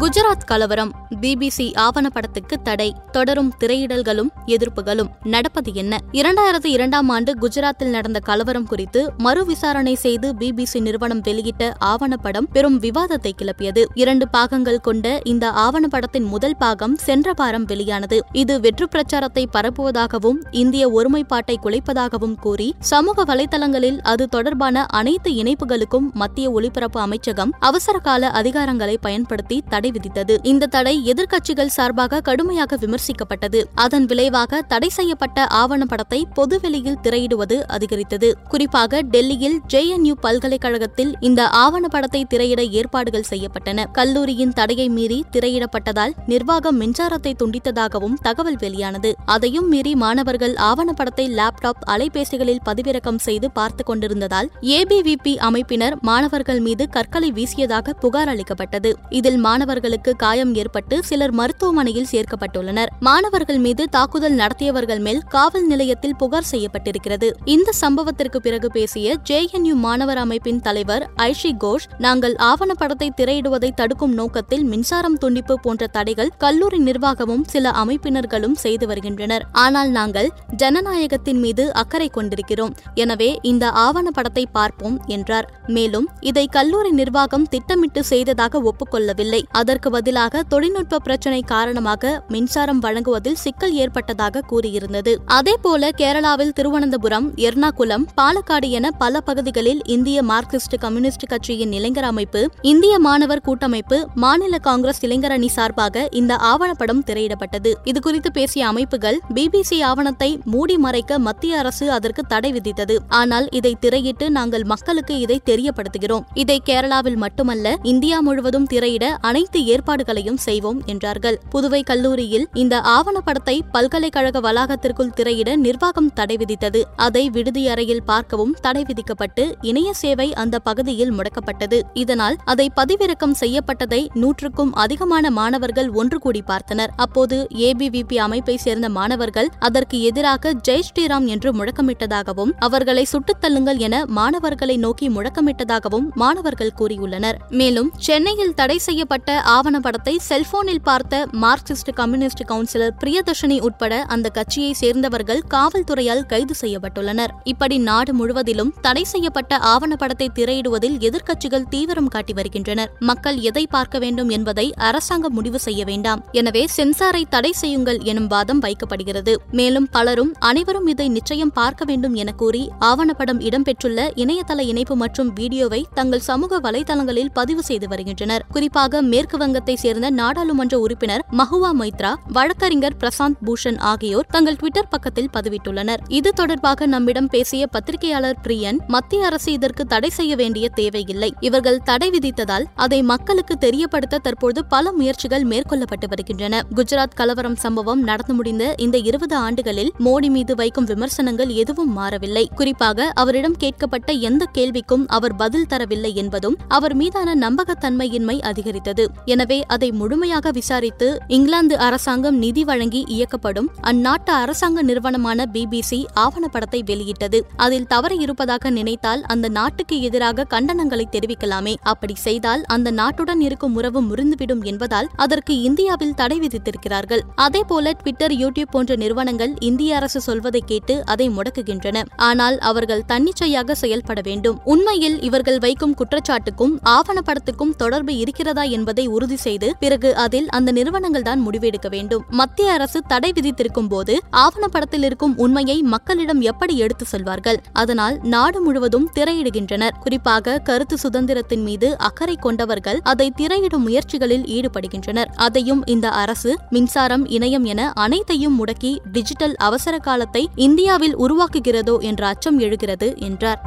குஜராத் கலவரம் பிபிசி ஆவணப்படத்துக்கு தடை. தொடரும் திரையிடல்களும் எதிர்ப்புகளும் நடப்பது என்ன? இரண்டாயிரத்தி இரண்டாம் ஆண்டு குஜராத்தில் நடந்த கலவரம் குறித்து மறு விசாரணை செய்து பிபிசி நிறுவனம் வெளியிட்ட ஆவணப்படம் பெரும் விவாதத்தை கிளப்பியது. இரண்டு பாகங்கள் கொண்ட இந்த ஆவணப்படத்தின் முதல் பாகம் சென்ற வாரம் வெளியானது. இது வெற்று பிரச்சாரத்தை பரப்புவதாகவும் இந்திய ஒருமைப்பாட்டை குலைப்பதாகவும் கூறி சமூக வலைதளங்களில் அது தொடர்பான அனைத்து இணைப்புகளுக்கும் மத்திய ஒலிபரப்பு அமைச்சகம் அவசரகால அதிகாரங்களை பயன்படுத்தி தடை விதித்தது. இந்த தடை எதிர்க்கட்சிகள் சார்பாக கடுமையாக விமர்சிக்கப்பட்டது. அதன் விளைவாக தடை செய்யப்பட்ட ஆவணப்படத்தை பொதுவெளியில் திரையிடுவது அதிகரித்தது. குறிப்பாக டெல்லியில் ஜேஎன்யூ பல்கலைக்கழகத்தில் இந்த ஆவணப்படத்தை திரையிட ஏற்பாடுகள் செய்யப்பட்டன. கல்லூரியின் தடையை மீறி திரையிடப்பட்டதால் நிர்வாகம் மின்சாரத்தை துண்டித்ததாகவும் தகவல் வெளியானது. அதையும் மீறி மாணவர்கள் ஆவணப்படத்தை லேப்டாப் அலைபேசிகளில் பதிவிறக்கம் செய்து பார்த்துக் கொண்டிருந்ததால் ஏபிவிபி அமைப்பினர் மாணவர்கள் மீது கற்களை வீசியதாக புகார் அளிக்கப்பட்டது. இதில் மாணவர்கள் மாணவர்களுக்கு காயம் ஏற்பட்டு சிலர் மருத்துவமனையில் சேர்க்கப்பட்டுள்ளனர். மாணவர்கள் மீது தாக்குதல் நடத்தியவர்கள் மேல் காவல் நிலையத்தில் புகார் செய்யப்பட்டிருக்கிறது. இந்த சம்பவத்திற்கு பிறகு பேசிய ஜேஎன்யூ மாணவர் அமைப்பின் தலைவர் ஐஷி கோஷ் நாங்கள் ஆவணப்படத்தை திரையிடுவதை தடுக்கும் நோக்கத்தில் மின்சாரம் துண்டிப்பு போன்ற தடைகள் கல்லூரி நிர்வாகமும் சில அமைப்பினர்களும் செய்து வருகின்றனர். ஆனால் நாங்கள் ஜனநாயகத்தின் மீது அக்கறை கொண்டிருக்கிறோம். எனவே இந்த ஆவணப்படத்தை பார்ப்போம் என்றார். மேலும் இதை கல்லூரி நிர்வாகம் திட்டமிட்டு செய்ததாக ஒப்புக்கொள்ளவில்லை. அது அதற்கு பதிலாக தொழில்நுட்ப பிரச்சினை காரணமாக மின்சாரம் வழங்குவதில் சிக்கல் ஏற்பட்டதாக கூறியிருந்தது. அதேபோல கேரளாவில் திருவனந்தபுரம் எர்ணாகுளம் பாலக்காடு என பல பகுதிகளில் இந்திய மார்க்சிஸ்ட் கம்யூனிஸ்ட் கட்சியின் இளைஞர் அமைப்பு இந்திய மாணவர் கூட்டமைப்பு மாநில காங்கிரஸ் இளைஞர் அணி சார்பாக இந்த ஆவணப்படம் திரையிடப்பட்டது. இதுகுறித்து பேசிய அமைப்புகள் பிபிசி ஆவணத்தை மூடி மறைக்க மத்திய அரசு அதற்கு தடை விதித்தது. ஆனால் இதை திரையிட்டு நாங்கள் மக்களுக்கு இதை தெரியப்படுத்துகிறோம். இதை கேரளாவில் மட்டுமல்ல இந்தியா முழுவதும் திரையிட அனைத்து ஏற்பாடுகளையும் செய்வோம் என்றார்கள். புதுவை கல்லூரியில் இந்த ஆவணப்படத்தை பல்கலைக்கழக வளாகத்திற்குள் திரையிட நிர்வாகம் தடை விதித்தது. அதை விடுதி அறையில் பார்க்கவும் தடை விதிக்கப்பட்டு இணைய சேவை அந்த பகுதியில் முடக்கப்பட்டது. இதனால் அதை பதிவிறக்கம் செய்யப்பட்டதை நூற்றுக்கும் அதிகமான மாணவர்கள் ஒன்று கூடி பார்த்தனர். அப்போது ஏபிவிபி அமைப்பை சேர்ந்த மாணவர்கள் அதற்கு எதிராக ஜெய் ஸ்ரீராம் என்று முழக்கமிட்டதாகவும் அவர்களை சுட்டுத் தள்ளுங்கள் என மாணவர்களை நோக்கி முழக்கமிட்டதாகவும் மாணவர்கள் கூறியுள்ளனர். மேலும் சென்னையில் தடை செய்யப்பட்ட ஆவணப்படத்தை செல்போனில் பார்த்த மார்க்சிஸ்ட் கம்யூனிஸ்ட் கவுன்சிலர் பிரியதர்ஷினி உட்பட அந்த கட்சியை சேர்ந்தவர்கள் காவல்துறையால் கைது செய்யப்பட்டுள்ளனர். இப்படி நாடு முழுவதிலும் தடை செய்யப்பட்ட ஆவணப்படத்தை திரையிடுவதில் எதிர்க்கட்சிகள் தீவிரம் காட்டி வருகின்றனர். மக்கள் எதை பார்க்க வேண்டும் என்பதை அரசாங்கம் முடிவு செய்ய வேண்டாம். எனவே சென்சாரை தடை செய்யுங்கள் எனும் வாதம் வைக்கப்படுகிறது. மேலும் பலரும் அனைவரும் இதை நிச்சயம் பார்க்க வேண்டும் என கூறி ஆவணப்படம் இடம்பெற்றுள்ள இணையதள இணைப்பு மற்றும் வீடியோவை தங்கள் சமூக வலைதளங்களில் பதிவு செய்து வருகின்றனர். குறிப்பாக மேற்கு வங்கத்தை சேர்ந்த நாடாளுமன்ற உறுப்பினர் மஹுவா மைத்ரா வழக்கறிஞர் பிரசாந்த் பூஷன் ஆகியோர் தங்கள் ட்விட்டர் பக்கத்தில் பதிவிட்டுள்ளனர். இது தொடர்பாக நம்மிடம் பேசிய பத்திரிகையாளர் பிரியன் மத்திய அரசு இதற்கு தடை செய்ய வேண்டிய தேவையில்லை. இவர்கள் தடை விதித்ததால் அதை மக்களுக்கு தெரியப்படுத்த தற்போது பல முயற்சிகள் மேற்கொள்ளப்பட்டு வருகின்றன. குஜராத் கலவரம் சம்பவம் நடந்து முடிந்த இந்த இருபது ஆண்டுகளில் மோடி மீது வைக்கும் விமர்சனங்கள் எதுவும் மாறவில்லை. குறிப்பாக அவரிடம் கேட்கப்பட்ட எந்த கேள்விக்கும் அவர் பதில் தரவில்லை என்பதும் அவர் மீதான நம்பகத்தன்மையின்மை அதிகரித்தது. எனவே அதை முழுமையாக விசாரித்து இங்கிலாந்து அரசாங்கம் நிதி வழங்கி இயக்கப்படும் அந்நாட்டு அரசாங்க நிறுவனமான பிபிசி ஆவணப்படத்தை வெளியிட்டது. அதில் தவறு இருப்பதாக நினைத்தால் அந்த நாட்டுக்கு எதிராக கண்டனங்களை தெரிவிக்கலாமே. அப்படி செய்தால் அந்த நாட்டுடன் இருக்கும் உறவு முறிந்துவிடும் என்பதால் அதற்கு இந்தியாவில் தடை விதித்திருக்கிறார்கள். அதேபோல ட்விட்டர் யூடியூப் போன்ற நிறுவனங்கள் இந்திய அரசு சொல்வதை கேட்டு அதை முடக்குகின்றன. ஆனால் அவர்கள் தன்னிச்சையாக செயல்பட வேண்டும். உண்மையில் இவர்கள் வைக்கும் குற்றச்சாட்டுக்கும் ஆவணப்படத்துக்கும் தொடர்பு இருக்கிறதா என்பதை உறுதி செய்து பிறகு அதில் அந்த நிறுவனங்கள் தான் முடிவெடுக்க வேண்டும். மத்திய அரசு தடை விதித்திருக்கும் போது ஆவணப்படத்தில் இருக்கும் உண்மையை மக்களிடம் எப்படி எடுத்து செல்வார்கள்? அதனால் நாடு முழுவதும் திரையிடுகின்றனர். குறிப்பாக கருத்து சுதந்திரத்தின் மீது அக்கறை கொண்டவர்கள் அதை திரையிடும் முயற்சிகளில் ஈடுபடுகின்றனர். அதையும் இந்த அரசு மின்சாரம் இணையம் என அனைத்தையும் முடக்கி டிஜிட்டல் அவசர காலத்தை இந்தியாவில் உருவாக்குகிறதோ என்ற அச்சம் எழுகிறது என்றார்.